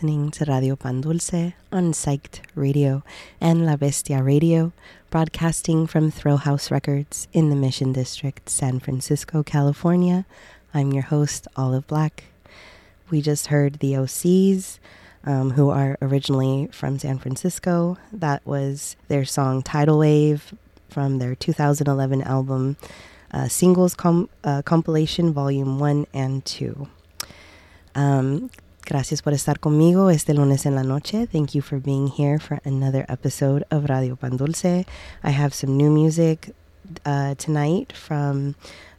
Listening to Radio Pan Dulce on Psyched Radio and La Bestia Radio, broadcasting from Thrill House Records in the Mission District, San Francisco, California. I'm your host, Olive Black. We just heard the OCs, um, who are originally from San Francisco. That was their song Tidal Wave from their 2011 album uh, Singles com- uh, Compilation Volume 1 and 2. Um, Gracias por estar conmigo este lunes en la noche. Thank you for being here for another episode of Radio Pan Dulce. I have some new music uh, tonight from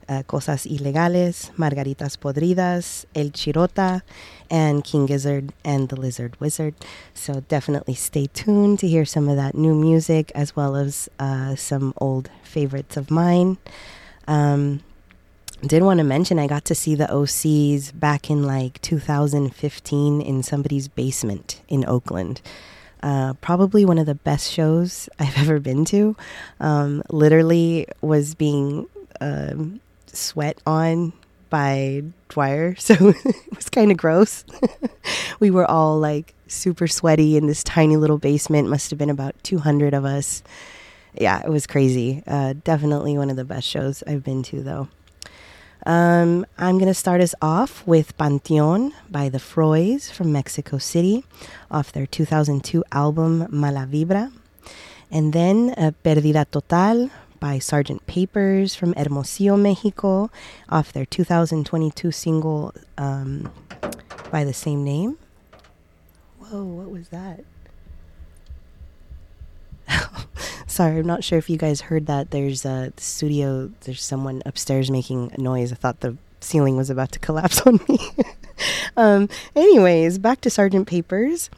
uh, Cosas Ilegales, Margaritas Podridas, El Chirota, and King Gizzard and the Lizard Wizard. So definitely stay tuned to hear some of that new music as well as uh, some old favorites of mine. Um, did want to mention I got to see the OCs back in like 2015 in somebody's basement in Oakland. Uh, probably one of the best shows I've ever been to. Um, literally was being uh, sweat on by Dwyer, so it was kind of gross. we were all like super sweaty in this tiny little basement. Must have been about 200 of us. Yeah, it was crazy. Uh, definitely one of the best shows I've been to, though. Um, I'm going to start us off with Panteon by the Froys from Mexico City off their 2002 album Mala Vibra. And then uh, Perdida Total by Sgt. Papers from Hermosillo, Mexico off their 2022 single um, by the same name. Whoa, what was that? Sorry, I'm not sure if you guys heard that. There's a studio, there's someone upstairs making a noise. I thought the ceiling was about to collapse on me. um, anyways, back to Sergeant Papers.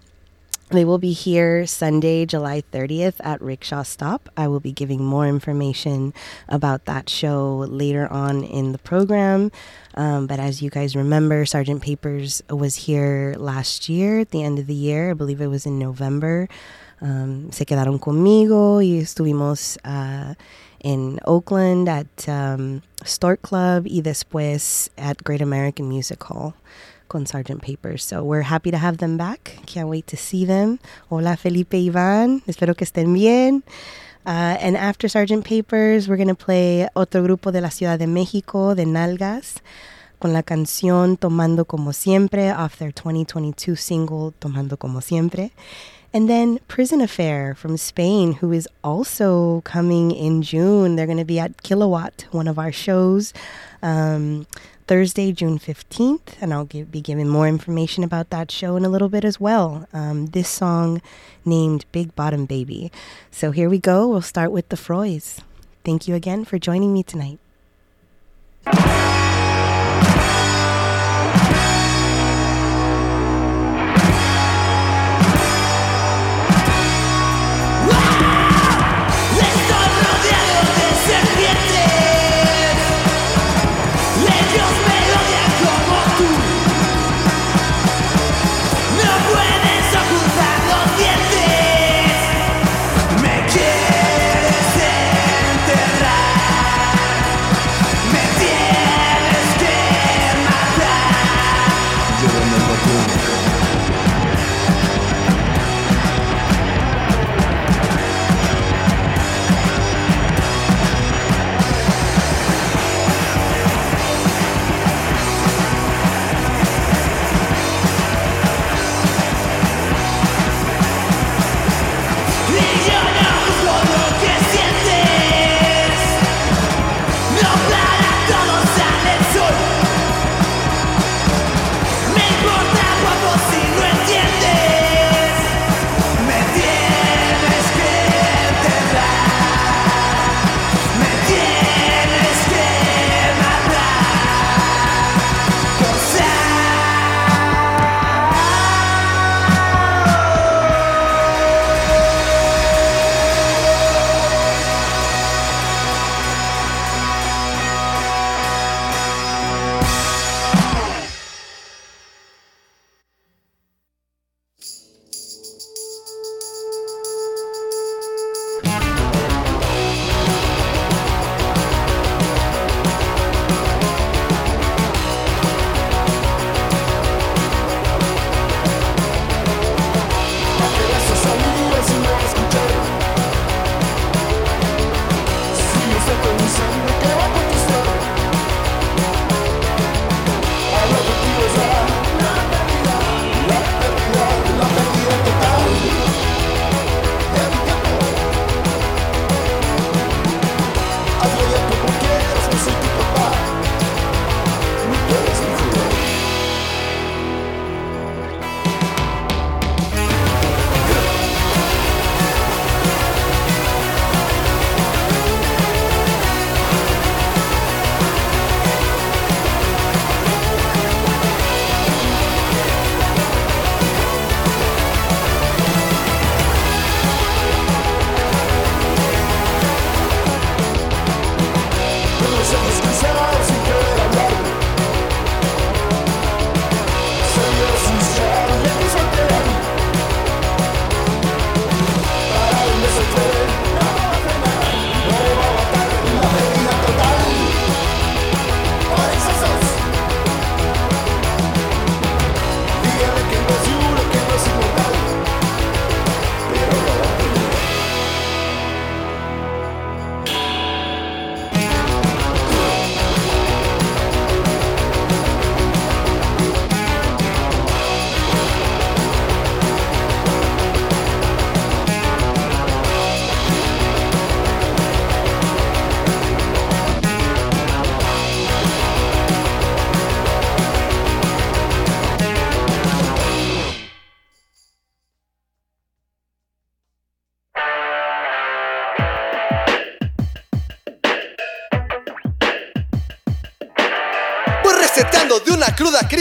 They will be here Sunday, July 30th at Rickshaw Stop. I will be giving more information about that show later on in the program. Um, but as you guys remember, Sergeant Papers was here last year at the end of the year. I believe it was in November. Um, se quedaron conmigo y estuvimos uh, en Oakland at um, Stork Club y después at Great American Music Hall con Sergeant Papers. So we're happy to have them back. Can't wait to see them. Hola Felipe Iván. Espero que estén bien. Uh, and after Sergeant Papers, we're going to play otro grupo de la Ciudad de México, de Nalgas, con la canción Tomando Como Siempre off their 2022 single Tomando Como Siempre. And then Prison Affair from Spain, who is also coming in June. They're going to be at Kilowatt, one of our shows, um, Thursday, June 15th. And I'll give, be giving more information about that show in a little bit as well. Um, this song named Big Bottom Baby. So here we go. We'll start with the Froys. Thank you again for joining me tonight.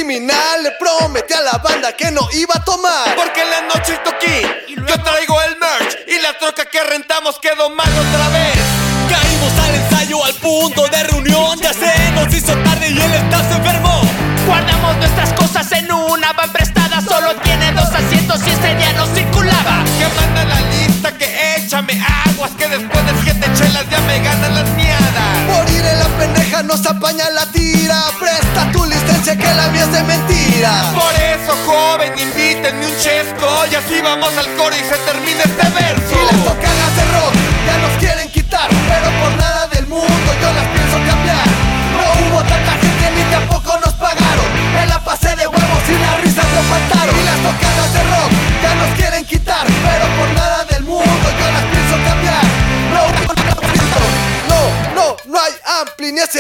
Criminal le prometí a la banda que no iba a tomar. Porque en la noche toqué, yo traigo el merch y la troca que rentamos quedó mal otra vez. Caímos al ensayo, al punto de reunión, ya se nos hizo tarde y el staff se enfermó. Guardamos nuestras cosas en una van prestada, solo tiene dos asientos y ese día no circulaba. Que manda la lista, que échame aguas, que después de siete chelas ya me ganan las miadas. Por ir en la pendeja nos apaña la que la mía es de mentira. Por eso, joven, invítenme un chesco y así vamos al coro y se termina este verso. Y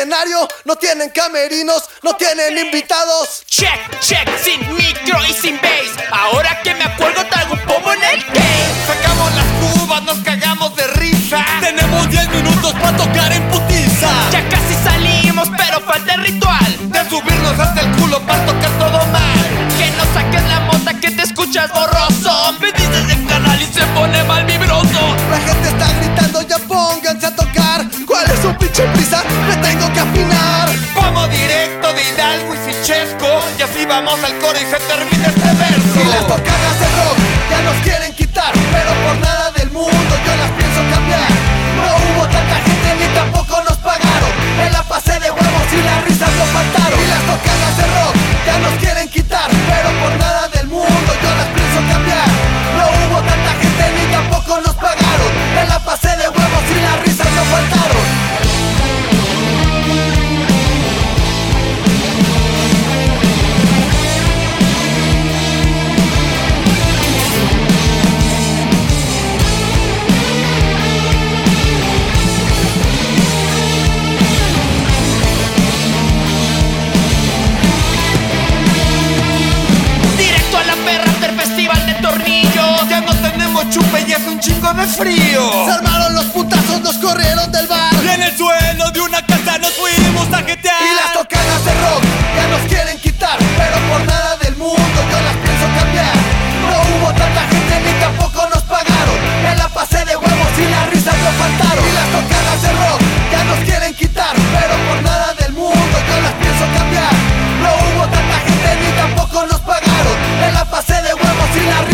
escenario, no tienen camerinos, no tienen invitados. Check, check, sin micro y sin bass. Ahora que me acuerdo traigo un pomo en el game. Sacamos las cubas, nos cagamos de risa. Tenemos 10 minutos para tocar en putiza. Ya casi salimos, pero falta el ritual. De subirnos hasta el culo para tocar todo mal. Que no saques la mota que te escuchas borroso. Me dices el canal y se pone mal vibroso. La gente tengo que afinar. Vamos directo de Hidalgo y Fichesco. Y así vamos al coro y se termina Ya no tenemos chupe y hace un chingo de frío. Se armaron los putazos, nos corrieron del bar. Y en el suelo de una casa nos fuimos a jetear. Y las tocadas de rock ya nos quieren quitar, pero por nada del mundo yo las pienso cambiar. No hubo tanta gente ni tampoco nos pagaron. En la fase de huevos y las risas no faltaron. Y las tocadas de rock ya nos quieren quitar, pero por nada del mundo yo las pienso cambiar. No hubo tanta gente ni tampoco nos pagaron. En la fase de huevos y las risas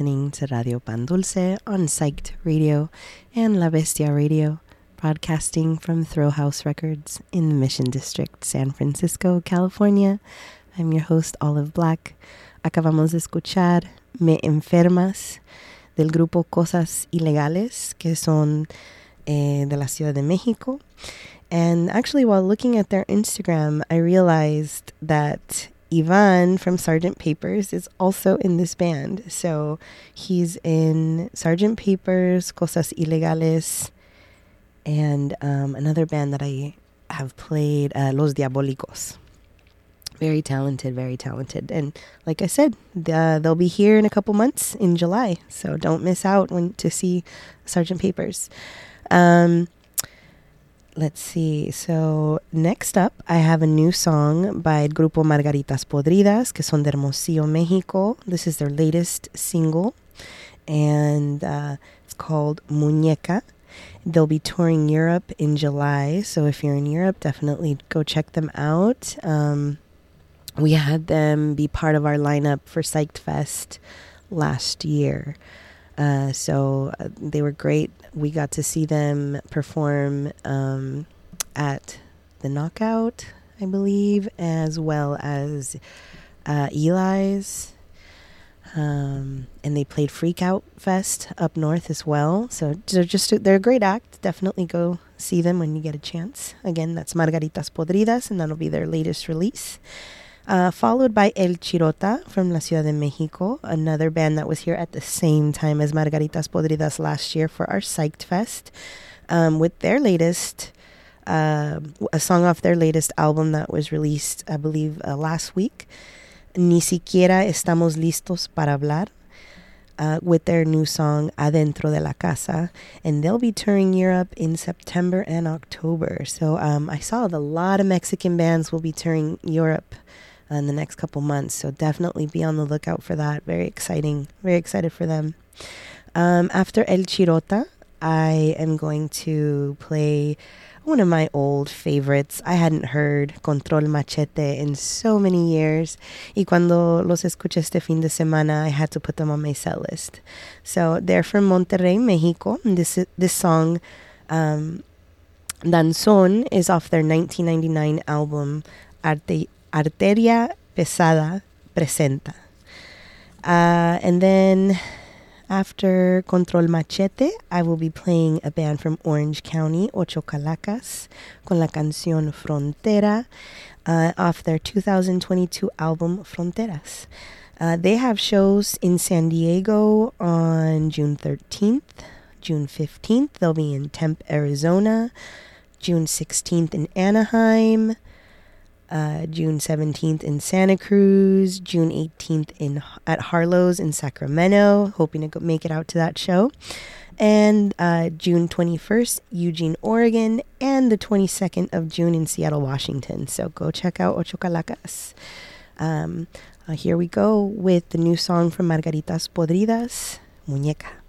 listening to Radio Pan Dulce on Psyched Radio and La Bestia Radio, broadcasting from Thrill House Records in the Mission District, San Francisco, California. I'm your host, Olive Black. Acabamos de escuchar Me Enfermas del grupo Cosas Ilegales, que son eh, de la Ciudad de Mexico. And actually, while looking at their Instagram, I realized that Ivan from Sergeant Papers is also in this band. So he's in Sergeant Papers, Cosas Ilegales, and um, another band that I have played, uh, Los Diabolicos. Very talented, very talented. And like I said, the, they'll be here in a couple months in July. So don't miss out when to see Sergeant Papers. Um, let's see. So next up, I have a new song by grupo Margaritas Podridas, que son de Hermosillo, Mexico. This is their latest single, and uh, it's called Muñeca. They'll be touring Europe in July, so if you're in Europe, definitely go check them out. Um, we had them be part of our lineup for Psyched Fest last year. Uh, so uh, they were great. We got to see them perform um, at the Knockout, I believe, as well as uh, Eli's. Um, and they played Freak Out Fest up north as well. So they're just they're a great act. Definitely go see them when you get a chance. Again, that's Margaritas Podridas, and that'll be their latest release. Uh, followed by El Chirota from La Ciudad de Mexico, another band that was here at the same time as Margaritas Podridas last year for our Psyched Fest, um, with their latest, uh, a song off their latest album that was released, I believe, uh, last week. Ni siquiera estamos listos para hablar. Uh, with their new song Adentro de la Casa, and they'll be touring Europe in September and October. So um, I saw that a lot of Mexican bands will be touring Europe in the next couple months. So definitely be on the lookout for that. Very exciting. Very excited for them. Um, after El Chirota, I am going to play one of my old favorites. I hadn't heard Control Machete in so many years. Y cuando los escuché este fin de semana, I had to put them on my set list. So they're from Monterrey, Mexico. This, this song, um, Danzón, is off their 1999 album Arte, Arteria Pesada Presenta. Uh, and then after Control Machete, I will be playing a band from Orange County, Ocho Calacas, con la canción Frontera, uh, off their 2022 album Fronteras. Uh, they have shows in San Diego on June 13th, June 15th. They'll be in Tempe, Arizona, June 16th in Anaheim, uh, June 17th in Santa Cruz, June 18th in at Harlow's in Sacramento. Hoping to go, make it out to that show. And uh, June 21st, Eugene, Oregon, and the 22nd of June in Seattle, Washington. So go check out Ocho Calacas. Um, uh, here we go with the new song from Margaritas Podridas, Muñeca.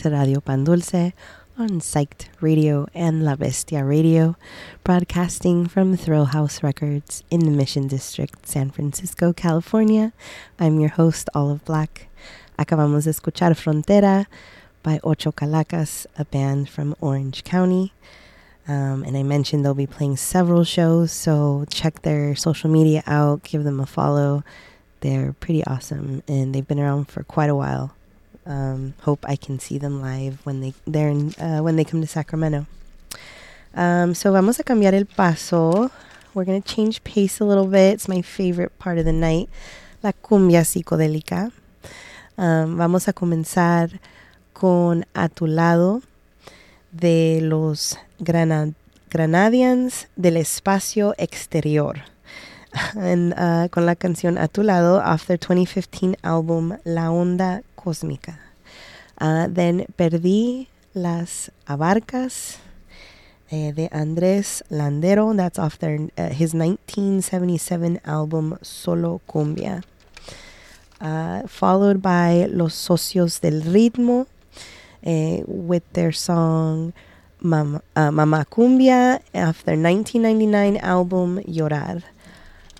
To Radio Pan Dulce on Psyched Radio and La Bestia Radio, broadcasting from Thrill House Records in the Mission District, San Francisco, California. I'm your host, Olive Black. Acabamos de escuchar Frontera by Ocho Calacas, a band from Orange County. Um, and I mentioned they'll be playing several shows, so check their social media out, give them a follow. They're pretty awesome, and they've been around for quite a while. Um, hope I can see them live when they they're in, uh, when they come to Sacramento. Um, so vamos a cambiar el paso. We're gonna change pace a little bit. It's my favorite part of the night, la cumbia psicodélica. Um, vamos a comenzar con A tu lado de los Granad Granadians del Espacio Exterior. And, uh, con la canción A tu lado off their 2015 album La Onda Cósmica. Uh, then Perdí las Abarcas eh, de Andrés Landero. That's off their uh, his 1977 album Solo Cumbia. Uh, followed by Los Socios del Ritmo eh, with their song Mama, uh, Mama Cumbia off their 1999 album Llorar.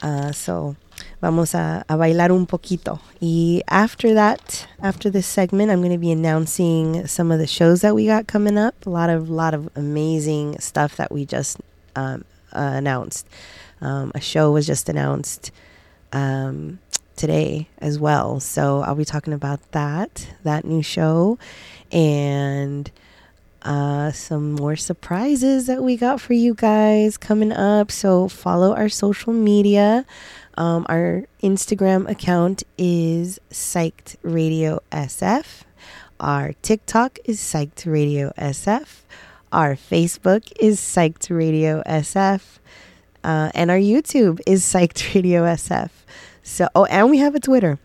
Uh, so vamos a, a, bailar un poquito. Y after that, after this segment, I'm going to be announcing some of the shows that we got coming up. A lot of lot of amazing stuff that we just um, uh, announced. Um, a show was just announced um, today as well. So I'll be talking about that, that new show, and uh, some more surprises that we got for you guys coming up. So follow our social media. Um, our Instagram account is Psyched Radio SF. Our TikTok is Psyched Radio SF. Our Facebook is Psyched Radio SF. Uh, and our YouTube is Psyched Radio SF. So, oh, and we have a Twitter.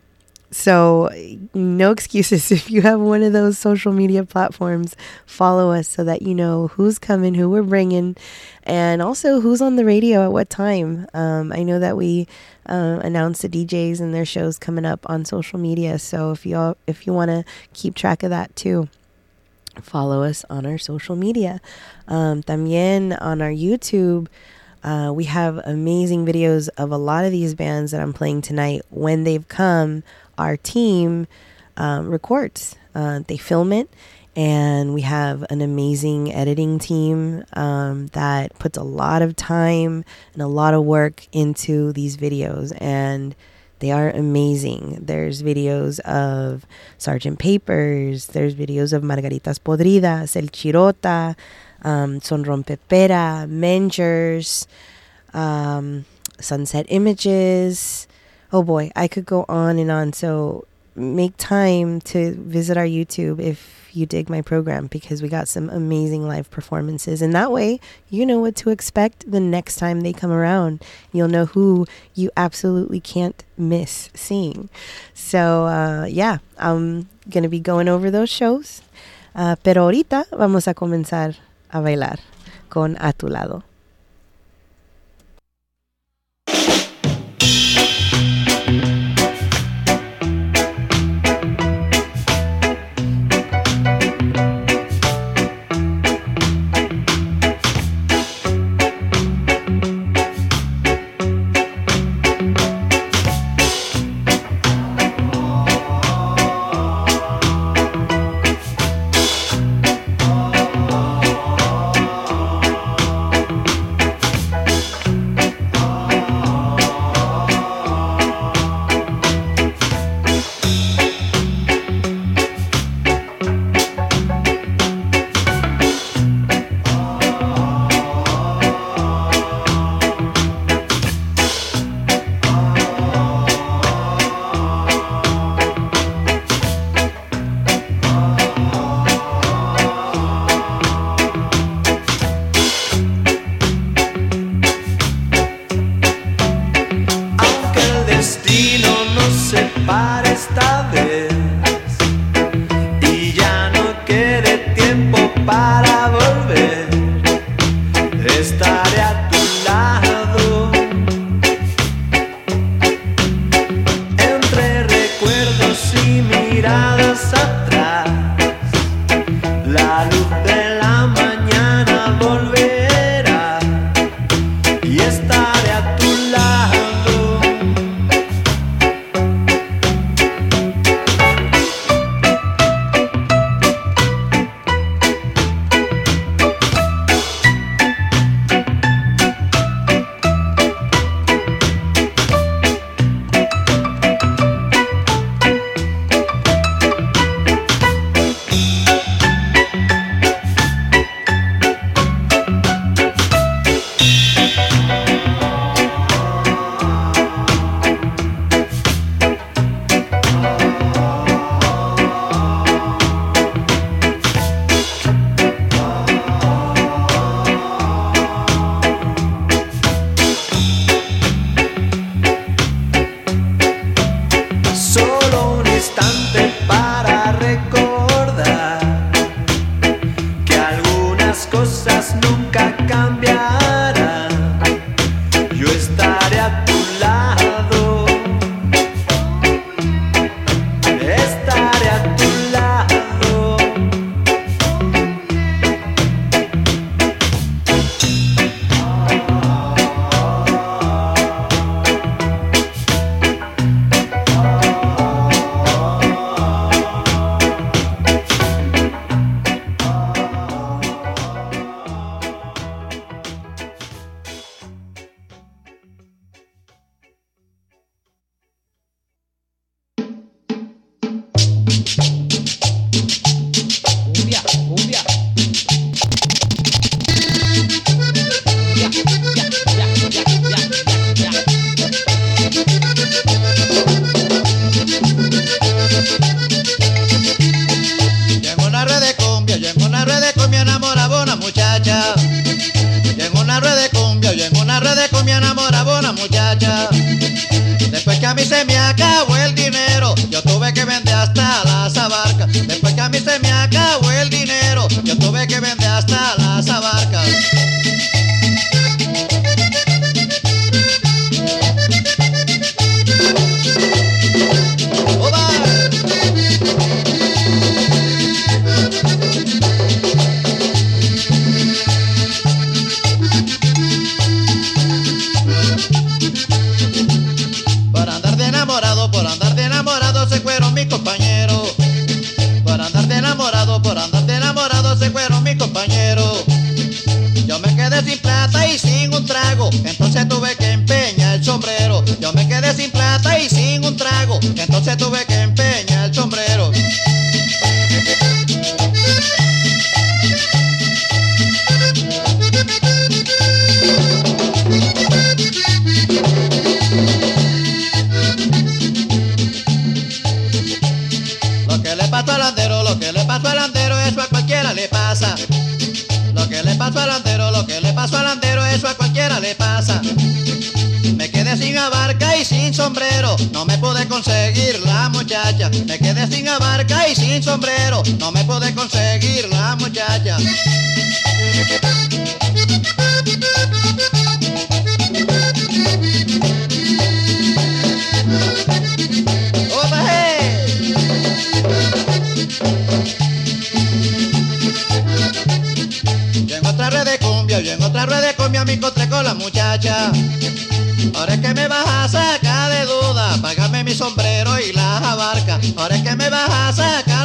So, no excuses. If you have one of those social media platforms, follow us so that you know who's coming, who we're bringing, and also who's on the radio at what time. Um, I know that we uh, announce the DJs and their shows coming up on social media. So, if you if you want to keep track of that too, follow us on our social media. Um, también on our YouTube. Uh, we have amazing videos of a lot of these bands that I'm playing tonight when they've come our team um, records. Uh, they film it, and we have an amazing editing team um, that puts a lot of time and a lot of work into these videos. And they are amazing. There's videos of Sergeant Papers, there's videos of Margaritas Podridas, El Chirota, um, Son Rompepera, Mengers, um, Sunset Images oh boy, I could go on and on. So make time to visit our YouTube if you dig my program because we got some amazing live performances. And that way, you know what to expect the next time they come around. You'll know who you absolutely can't miss seeing. So, uh, yeah, I'm going to be going over those shows. Uh, pero ahorita vamos a comenzar a bailar con A Tu Lado. miradas Ahora es que me vas a sacar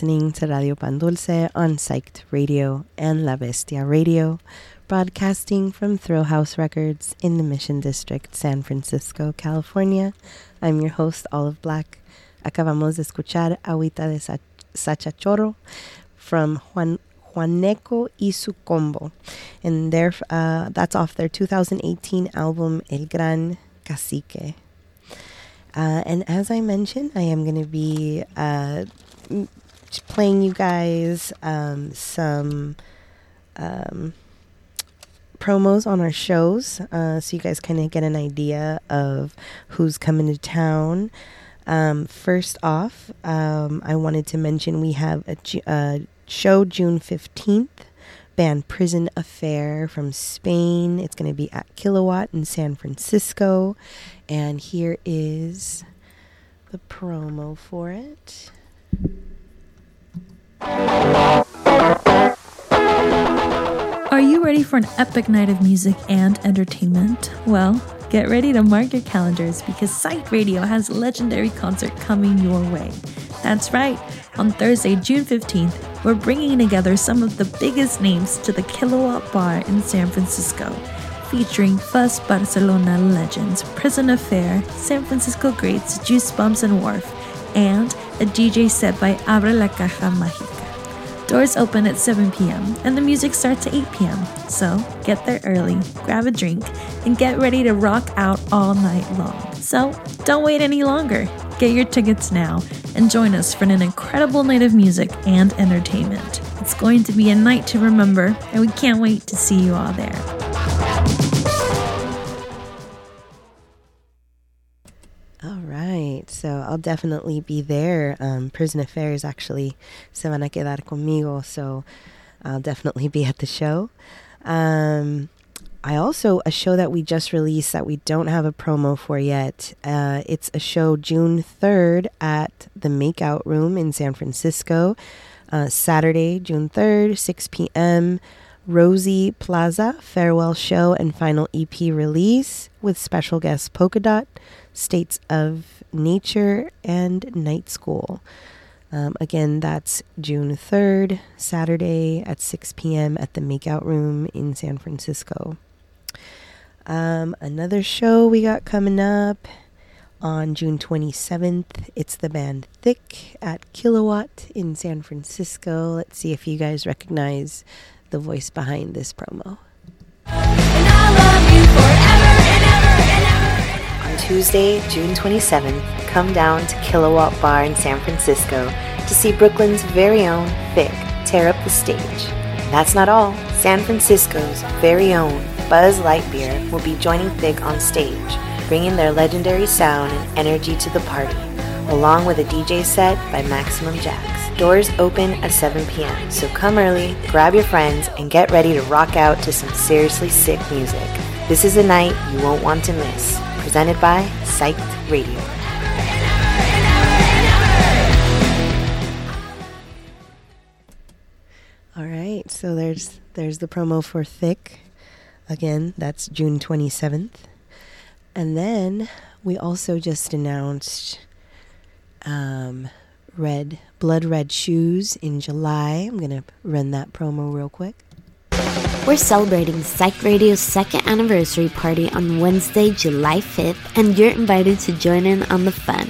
listening to Radio Pan Dulce on Psyched Radio and La Bestia Radio, broadcasting from Thrill House Records in the Mission District, San Francisco, California. I'm your host, Olive Black. Acabamos de escuchar Agüita de Sa- Sachachorro from Juan Juaneco y su Combo, and uh, that's off their 2018 album El Gran Cacique. Uh, and as I mentioned, I am going to be uh, playing you guys um, some um, promos on our shows uh, so you guys kind of get an idea of who's coming to town. Um, first off, um, I wanted to mention we have a uh, show June 15th. Band Prison Affair from Spain. It's going to be at Kilowatt in San Francisco. And here is the promo for it. Are you ready for an epic night of music and entertainment? Well, get ready to mark your calendars because Psyched Radio has a legendary concert coming your way. That's right, on Thursday, June 15th, we're bringing together some of the biggest names to the Kilowatt Bar in San Francisco, featuring Fuzz Barcelona legends Prison Affair, San Francisco greats Juice Bumps and Wharf, and a DJ set by Abre la Caja Mágica. Doors open at 7 p.m. and the music starts at 8 p.m. So get there early, grab a drink, and get ready to rock out all night long. So don't wait any longer. Get your tickets now and join us for an incredible night of music and entertainment. It's going to be a night to remember, and we can't wait to see you all there. Right, so I'll definitely be there. Um, Prison Affairs actually se van a quedar conmigo, so I'll definitely be at the show. Um, I also a show that we just released that we don't have a promo for yet. Uh, it's a show June third at the Makeout Room in San Francisco. Uh, Saturday, June third, six p.m. Rosie Plaza farewell show and final EP release with special guest Polka Dot, States of Nature, and Night School. Um, again, that's June 3rd, Saturday at 6 p.m. at the Makeout Room in San Francisco. Um, another show we got coming up on June 27th. It's the band Thick at Kilowatt in San Francisco. Let's see if you guys recognize the voice behind this promo. Tuesday, June 27th, come down to Kilowatt Bar in San Francisco to see Brooklyn's very own Thick tear up the stage. That's not all. San Francisco's very own Buzz Lightyear will be joining Thick on stage, bringing their legendary sound and energy to the party, along with a DJ set by Maximum Jax. Doors open at 7 p.m., so come early, grab your friends, and get ready to rock out to some seriously sick music. This is a night you won't want to miss. Presented by Psyched Radio. All right, so there's there's the promo for Thick. Again, that's June 27th. And then we also just announced um, Red Blood Red Shoes in July. I'm going to run that promo real quick. We're celebrating Psych Radio's second anniversary party on Wednesday, July 5th, and you're invited to join in on the fun.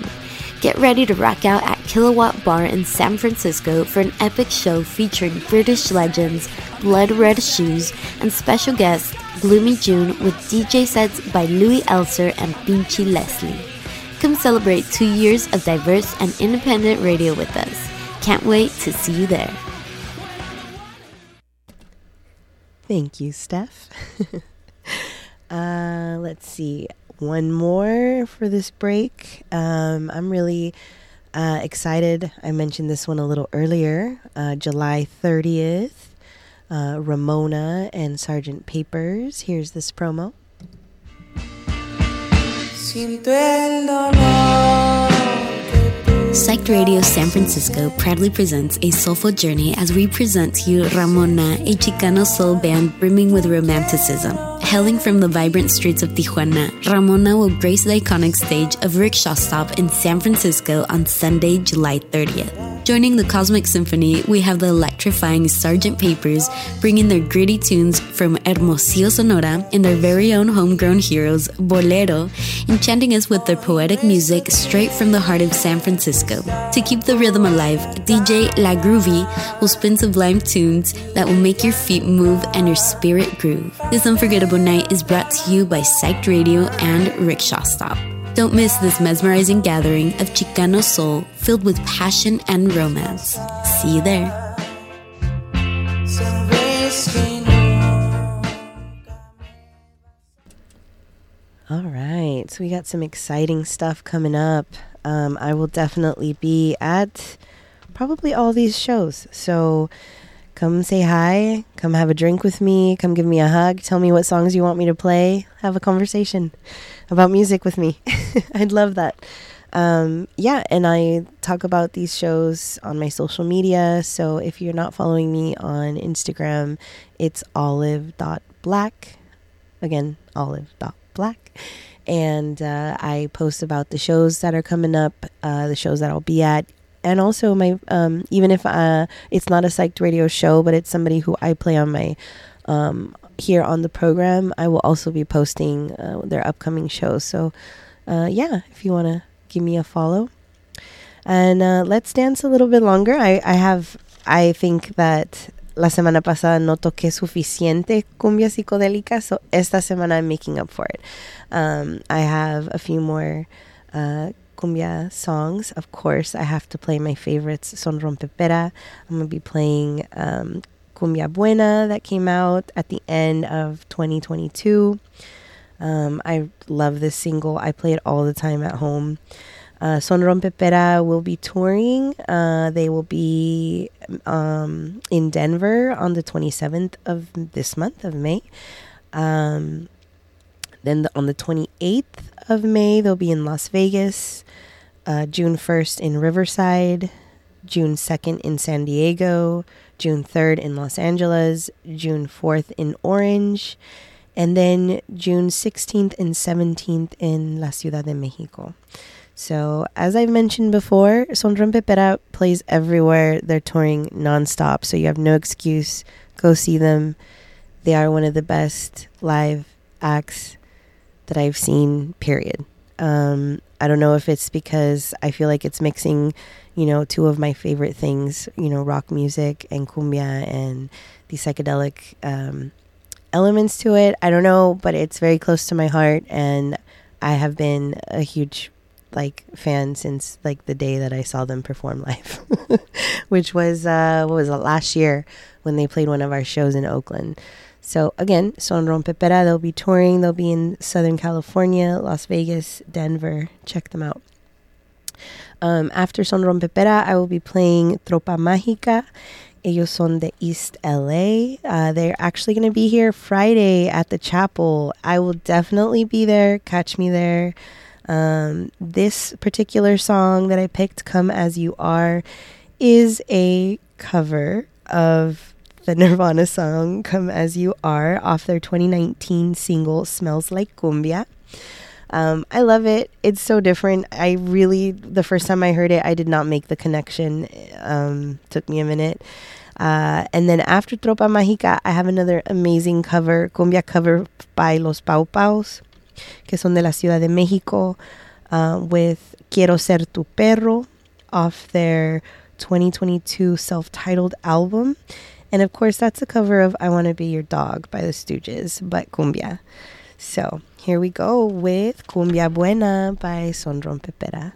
Get ready to rock out at Kilowatt Bar in San Francisco for an epic show featuring British legends, Blood Red Shoes, and special guest Gloomy June with DJ sets by Louis Elser and Pinchy Leslie. Come celebrate two years of diverse and independent radio with us. Can't wait to see you there. Thank you, Steph. uh, let's see. One more for this break. Um, I'm really uh, excited. I mentioned this one a little earlier. Uh, July 30th, uh, Ramona and Sergeant Papers. Here's this promo. Siento el dolor. Psyched Radio San Francisco proudly presents a soulful journey as we present to you Ramona, a Chicano soul band brimming with romanticism. Hailing from the vibrant streets of Tijuana, Ramona will grace the iconic stage of Rickshaw Stop in San Francisco on Sunday, July 30th. Joining the Cosmic Symphony, we have the electrifying Sgt. Papers bringing their gritty tunes from Hermosillo, Sonora, and their very own homegrown heroes, Bolero, enchanting us with their poetic music straight from the heart of San Francisco. To keep the rhythm alive, DJ La Groovy will spin sublime tunes that will make your feet move and your spirit groove. This unforgettable night is brought to you by Psyched Radio and Rickshaw Stop. Don't miss this mesmerizing gathering of Chicano soul filled with passion and romance. See you there. All right, so we got some exciting stuff coming up. Um, I will definitely be at probably all these shows. So come say hi, come have a drink with me, come give me a hug, tell me what songs you want me to play, have a conversation about music with me. I'd love that. Um, yeah, and I talk about these shows on my social media. So if you're not following me on Instagram, it's olive.black. Again, olive.black. And uh, I post about the shows that are coming up, uh, the shows that I'll be at, and also my um, even if uh, it's not a psyched radio show, but it's somebody who I play on my um, here on the program, I will also be posting uh, their upcoming shows. So uh, yeah, if you want to give me a follow. And uh, let's dance a little bit longer. I, I have, I think that la semana pasada no toqué suficiente cumbia psicodélica, so esta semana I'm making up for it. Um, I have a few more uh, cumbia songs. Of course, I have to play my favorites, Son Rompepera. I'm going to be playing um, Cumbia Buena that came out at the end of 2022. Um, I love this single. I play it all the time at home. Uh, Son Rompepera will be touring. Uh, they will be um, in Denver on the 27th of this month of May. Um, then the, on the 28th of May, they'll be in Las Vegas. Uh, June 1st in Riverside. June 2nd in San Diego. June 3rd in Los Angeles. June 4th in Orange. And then June 16th and 17th in La Ciudad de Mexico. So, as I've mentioned before, Son Rompepera plays everywhere. They're touring nonstop, so you have no excuse. Go see them. They are one of the best live acts that I've seen, period. Um, I don't know if it's because I feel like it's mixing, you know, two of my favorite things, you know, rock music and cumbia and the psychedelic um, elements to it. I don't know, but it's very close to my heart, and I have been a huge like fan since like the day that I saw them perform live, which was uh, what was it last year when they played one of our shows in Oakland. So again, Son Rompepera, they'll be touring. They'll be in Southern California, Las Vegas, Denver. Check them out. Um, after Son Rompepera, I will be playing Tropa Mágica. Ellos son de East LA. Uh, they're actually going to be here Friday at the chapel. I will definitely be there. Catch me there. Um, this particular song that I picked, Come As You Are, is a cover of the Nirvana song Come As You Are off their 2019 single Smells Like Cumbia. Um, I love it. It's so different. I really, the first time I heard it, I did not make the connection. Um, took me a minute. Uh, and then after Tropa Mágica, I have another amazing cover, cumbia cover by Los Pau Paus, que son de la Ciudad de México, uh, with Quiero Ser Tu Perro off their 2022 self titled album. And of course, that's a cover of I Want to Be Your Dog by the Stooges, but cumbia. So here we go with Cumbia Buena by Son Rompepera.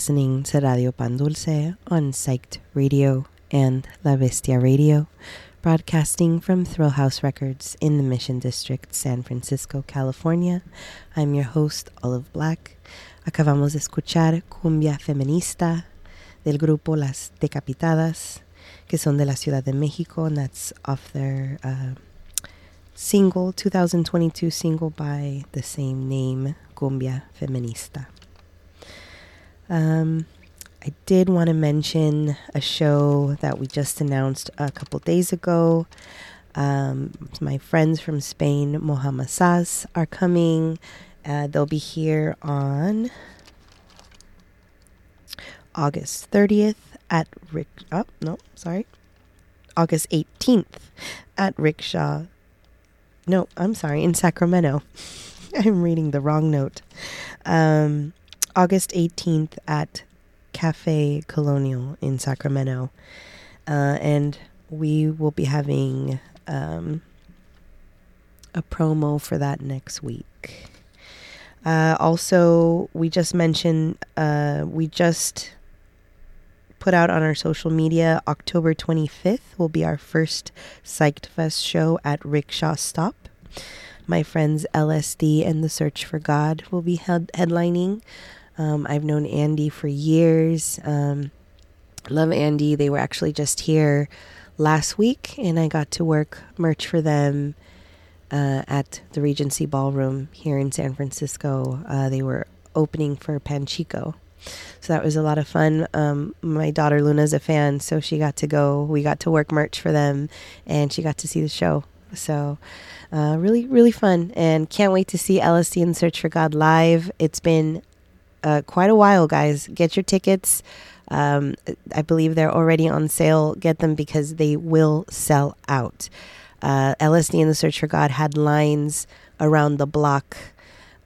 Listening to Radio Pan Dulce on Psyched Radio and La Bestia Radio, broadcasting from Thrill House Records in the Mission District, San Francisco, California. I'm your host, Olive Black. Acabamos de escuchar Cumbia Feminista del grupo Las Decapitadas, que son de la Ciudad de México, and that's off their uh, single, 2022 single by the same name, Cumbia Feminista. Um, I did want to mention a show that we just announced a couple days ago. Um, my friends from Spain, Mohamed are coming. Uh, they'll be here on August 30th at Rick. Oh, no, sorry. August 18th at Rickshaw. No, I'm sorry, in Sacramento. I'm reading the wrong note. Um, August 18th at Cafe Colonial in Sacramento. Uh, and we will be having um, a promo for that next week. Uh, also, we just mentioned, uh, we just put out on our social media October 25th will be our first Psyched Fest show at Rickshaw Stop. My friends LSD and The Search for God will be head- headlining. Um, I've known Andy for years. Um, love Andy. They were actually just here last week, and I got to work merch for them uh, at the Regency Ballroom here in San Francisco. Uh, they were opening for Panchiko. So that was a lot of fun. Um, my daughter Luna's a fan, so she got to go. We got to work merch for them, and she got to see the show. So, uh, really, really fun. And can't wait to see LSD and Search for God live. It's been uh, quite a while, guys. Get your tickets. Um, I believe they're already on sale. Get them because they will sell out. Uh, LSD and the Search for God had lines around the block.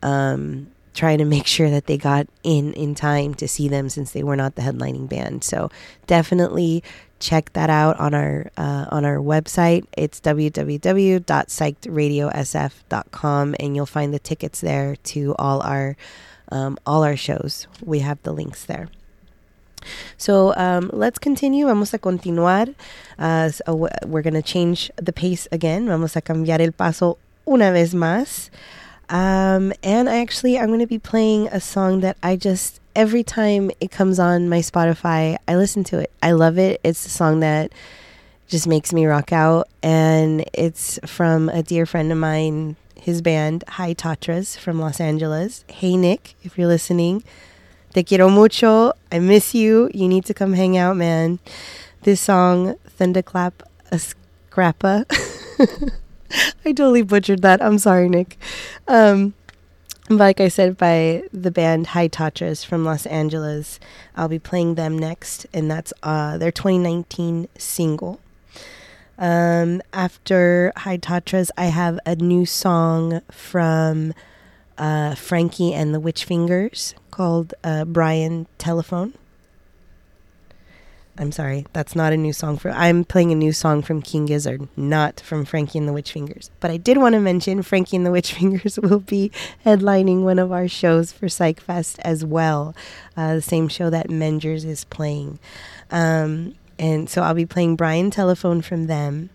Um, trying to make sure that they got in in time to see them since they were not the headlining band. So definitely check that out on our uh, on our website. It's www.psychedradiosf.com, and you'll find the tickets there to all our um, all our shows. We have the links there. So um, let's continue. Vamos a continuar. Uh, so we're going to change the pace again. Vamos a cambiar el paso una vez más. Um, and actually, I'm going to be playing a song that I just, every time it comes on my Spotify, I listen to it. I love it. It's a song that just makes me rock out. And it's from a dear friend of mine, his band, High Tatras from Los Angeles. Hey, Nick, if you're listening, te quiero mucho. I miss you. You need to come hang out, man. This song, Thunderclap Scrappa. I totally butchered that. I'm sorry, Nick. Um, like I said, by the band High Tatras from Los Angeles. I'll be playing them next, and that's uh, their 2019 single. Um, after High Tatras, I have a new song from uh, Frankie and the Witch Fingers called uh, Brian Telephone. I'm sorry, that's not a new song for. I'm playing a new song from King Gizzard, not from Frankie and the Witch Fingers. But I did want to mention Frankie and the Witch Fingers will be headlining one of our shows for Psych Fest as well, uh, the same show that Mengers is playing. Um, and so I'll be playing Brian Telephone from them,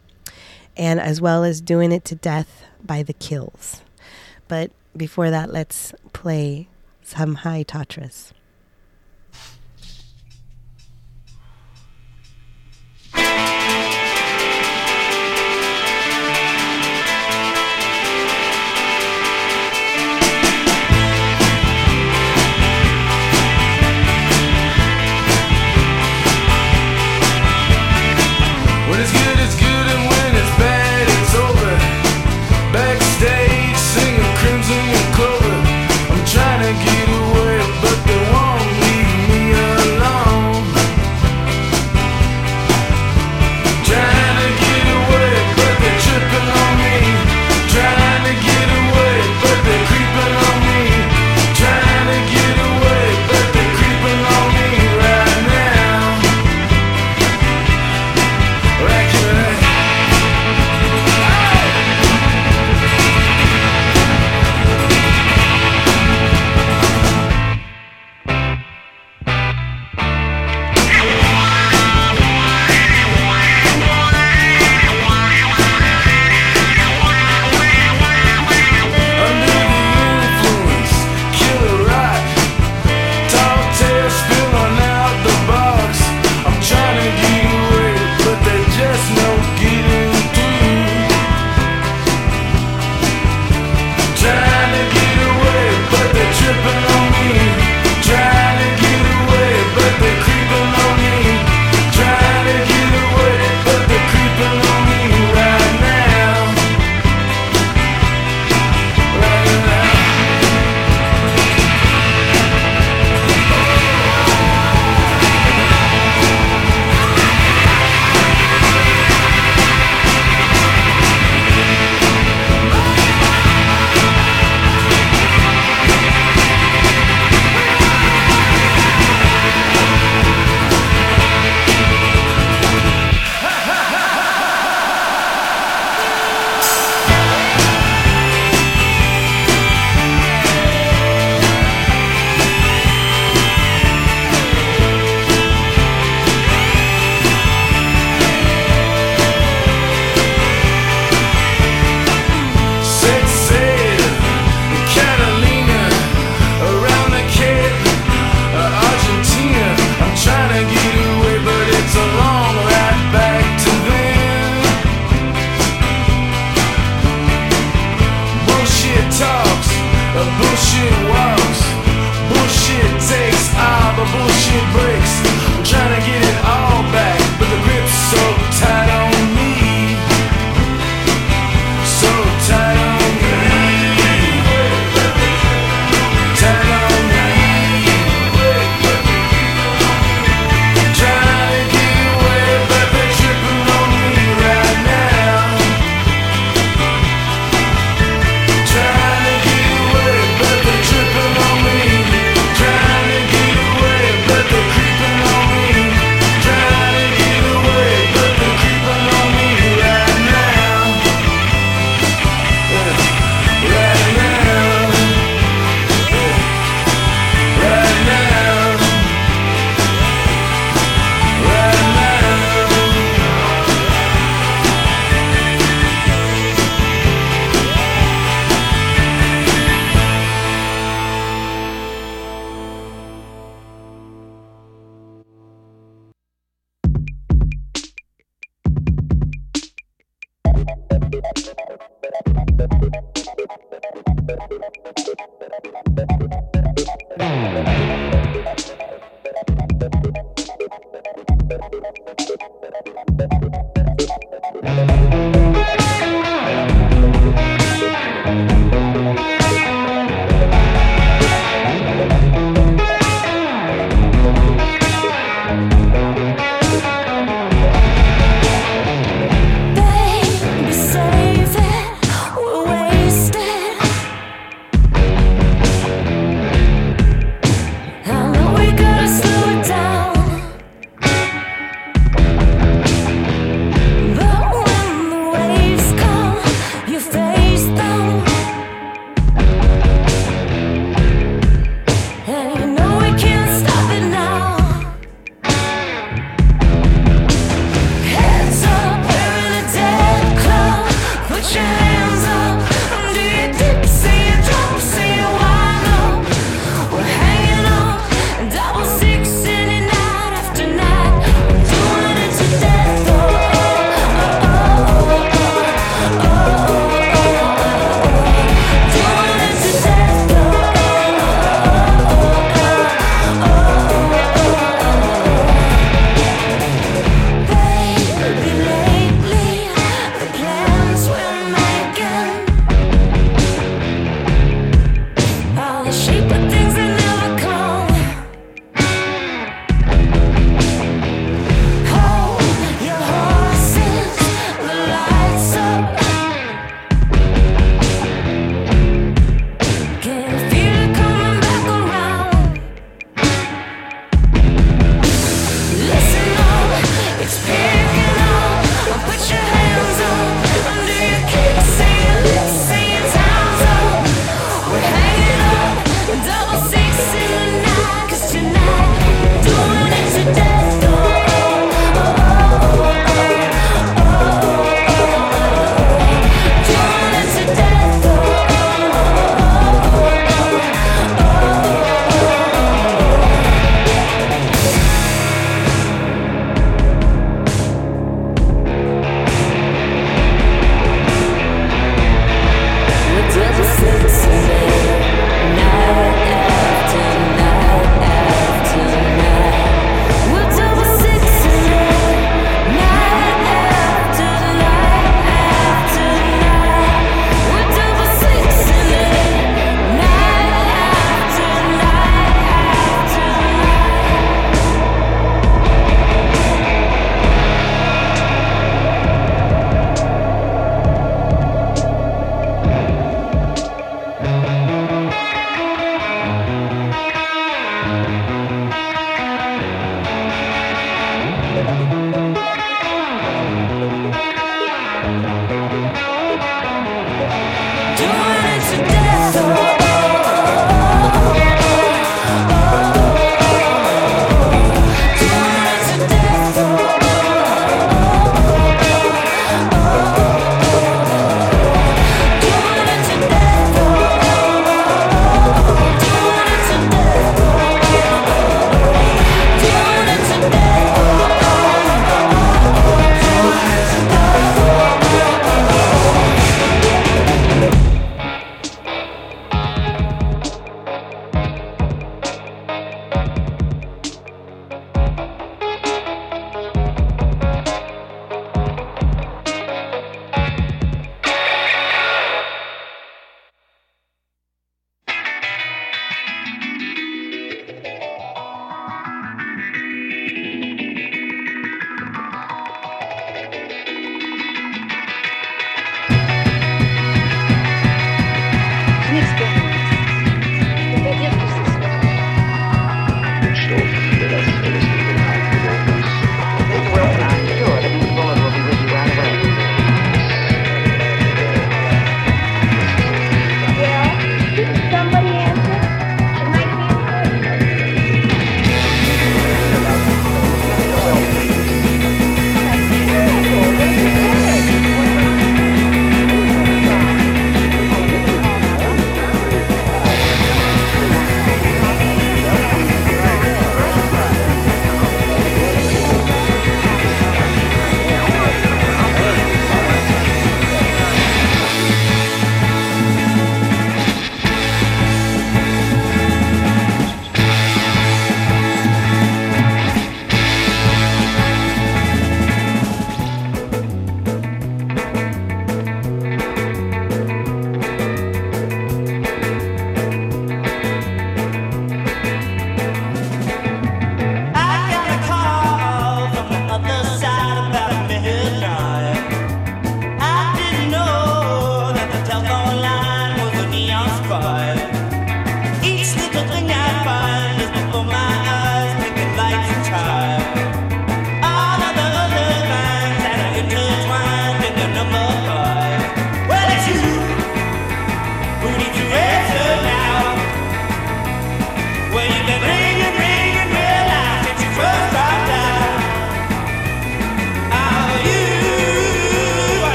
and as well as Doing It to Death by The Kills. But before that, let's play some High Tatras.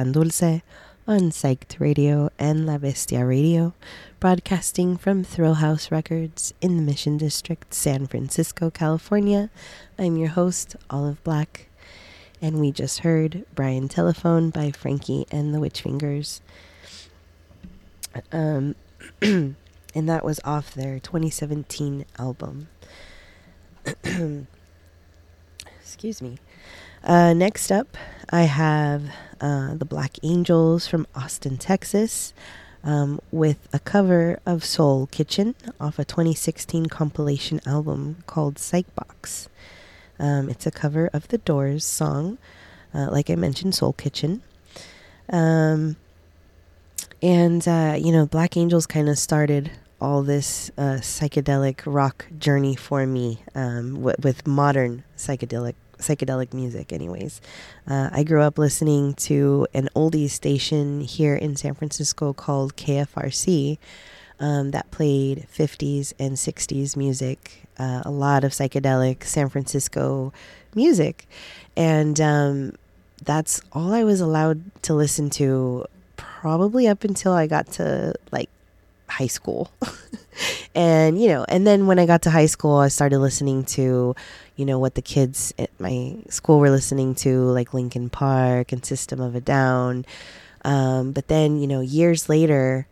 Pan Dulce on Psyched Radio and La Bestia Radio, broadcasting from Thrill House Records in the Mission District, San Francisco, California. I'm your host, Olive Black, and we just heard Brain Telephone by Frankie and the Witch Fingers. Um, and that was off their 2017 album. Excuse me. Uh, next up, I have uh, the Black Angels from Austin, Texas, um, with a cover of Soul Kitchen off a 2016 compilation album called Psychbox. Um, it's a cover of the Doors song, uh, like I mentioned, Soul Kitchen. Um, and, uh, you know, Black Angels kind of started all this uh, psychedelic rock journey for me um, w- with modern psychedelic psychedelic music anyways. Uh, i grew up listening to an oldies station here in san francisco called kfrc um, that played 50s and 60s music uh, a lot of psychedelic san francisco music. And um, that's all i was allowed to listen to probably up until i got to like high school. and, you know, and then when I got to high school, I started listening to, you know, what the kids at my school were listening to, like Linkin Park and System of a Down. Um, but then, you know, years later,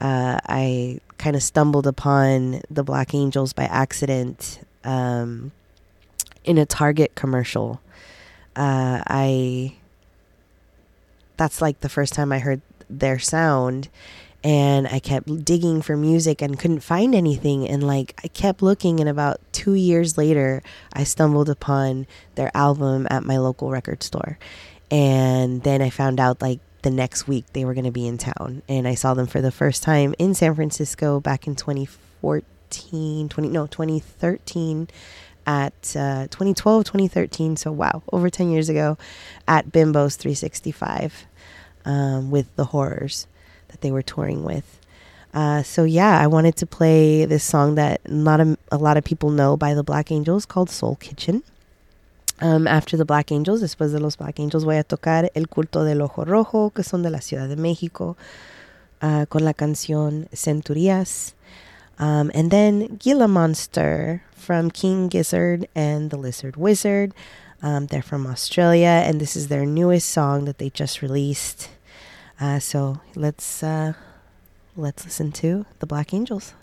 uh, I kind of stumbled upon the Black Angels by accident um, in a Target commercial. Uh, I that's like the first time I heard their sound and I kept digging for music and couldn't find anything. And like I kept looking and about 2 years later I stumbled upon their album at my local record store. And then I found out like the next week they were going to be in town. And I saw them for the first time in San Francisco back in 2014 20 no 2013 at uh, 2012 2013 so wow over 10 years ago at Bimbo's 365 um, with the horrors that they were touring with. Uh, so yeah, I wanted to play this song that not a, a lot of people know by the Black Angels called Soul Kitchen. Um, after the Black Angels, después de los Black Angels, voy a tocar El Culto del Ojo Rojo, que son de la Ciudad de México, uh, con la canción Centurias. Um, and then Gila Monster from King Gizzard and the Lizard Wizard. Um, they're from Australia, and this is their newest song that they just released. Uh, so let's uh, let's listen to the Black Angels.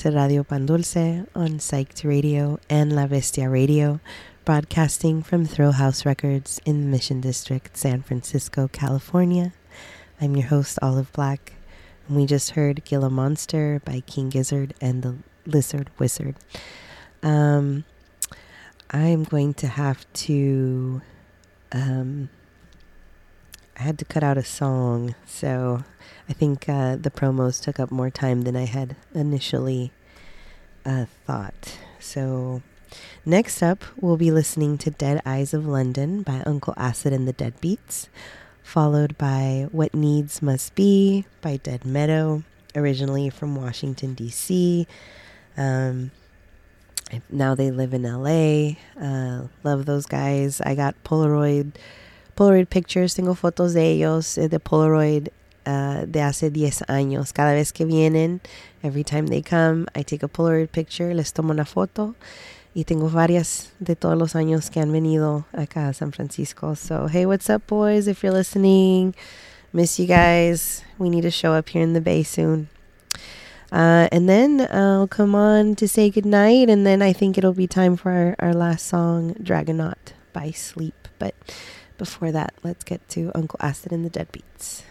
to Radio Pan Dulce on Psyched Radio and La Bestia Radio, broadcasting from Thrill House Records in the Mission District, San Francisco, California. I'm your host, Olive Black, and we just heard Gila Monster by King Gizzard and the Lizard Wizard. Um, I'm going to have to um, I had to cut out a song, so I think uh, the promos took up more time than I had initially uh, thought. So, next up, we'll be listening to Dead Eyes of London by Uncle Acid and the Deadbeats, followed by What Needs Must Be by Dead Meadow, originally from Washington, D.C. Um, now they live in LA. Uh, love those guys. I got Polaroid Polaroid pictures, tengo fotos de ellos, eh, de Polaroid uh, de hace 10 años. Cada vez que vienen, every time they come, I take a Polaroid picture, les tomo una foto y tengo varias de todos los años que han venido acá a San Francisco. So, hey, what's up, boys? If you're listening, miss you guys. We need to show up here in the Bay soon. Uh, and then I'll come on to say goodnight, and then I think it'll be time for our, our last song, Dragonaut by Sleep. But before that, let's get to Uncle Acid and the Deadbeats.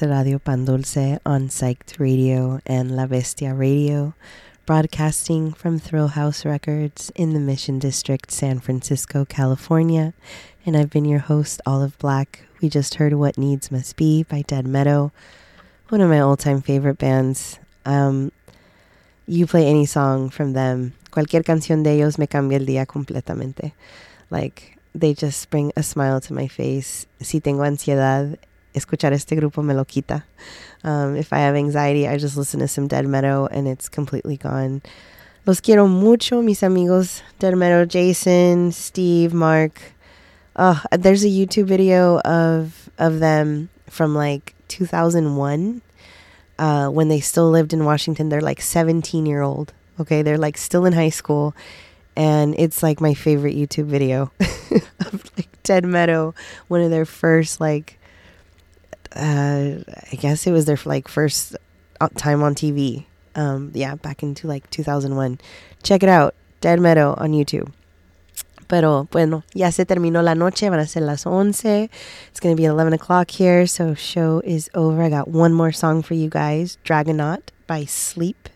To Radio Pan Dulce on Psyched Radio and La Bestia Radio, broadcasting from Thrill House Records in the Mission District, San Francisco, California. And I've been your host, Olive Black. We just heard What Needs Must Be by Dead Meadow, one of my all time favorite bands. Um, you play any song from them, cualquier canción de ellos me cambia el día completamente. Like, they just bring a smile to my face. Si tengo ansiedad, escuchar este grupo me lo quita. Um, if I have anxiety, I just listen to some Dead Meadow and it's completely gone. Los quiero mucho, mis amigos. Dead Meadow, Jason, Steve, Mark. Oh, there's a YouTube video of of them from like 2001 uh, when they still lived in Washington. They're like 17 year old. Okay, they're like still in high school, and it's like my favorite YouTube video of like Dead Meadow, one of their first like, uh, I guess it was their like first uh, time on TV. Um, yeah, back into like 2001. Check it out, Dead Meadow on YouTube. Pero bueno, ya se terminó la noche, van a ser las 11. It's going to be 11 o'clock here, so show is over. I got one more song for you guys Dragonaut by Sleep.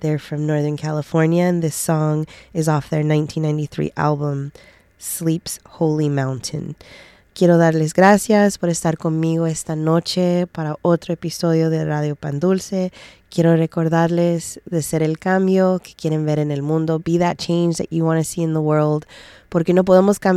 They're from Northern California, and this song is off their 1993 album, Sleep's Holy Mountain. Quiero darles gracias por estar conmigo esta noche para otro episodio de Radio Pan Dulce. Quiero recordarles de ser el cambio que quieren ver en el mundo. Be that change that you want to see in the world. Porque no podemos cambiar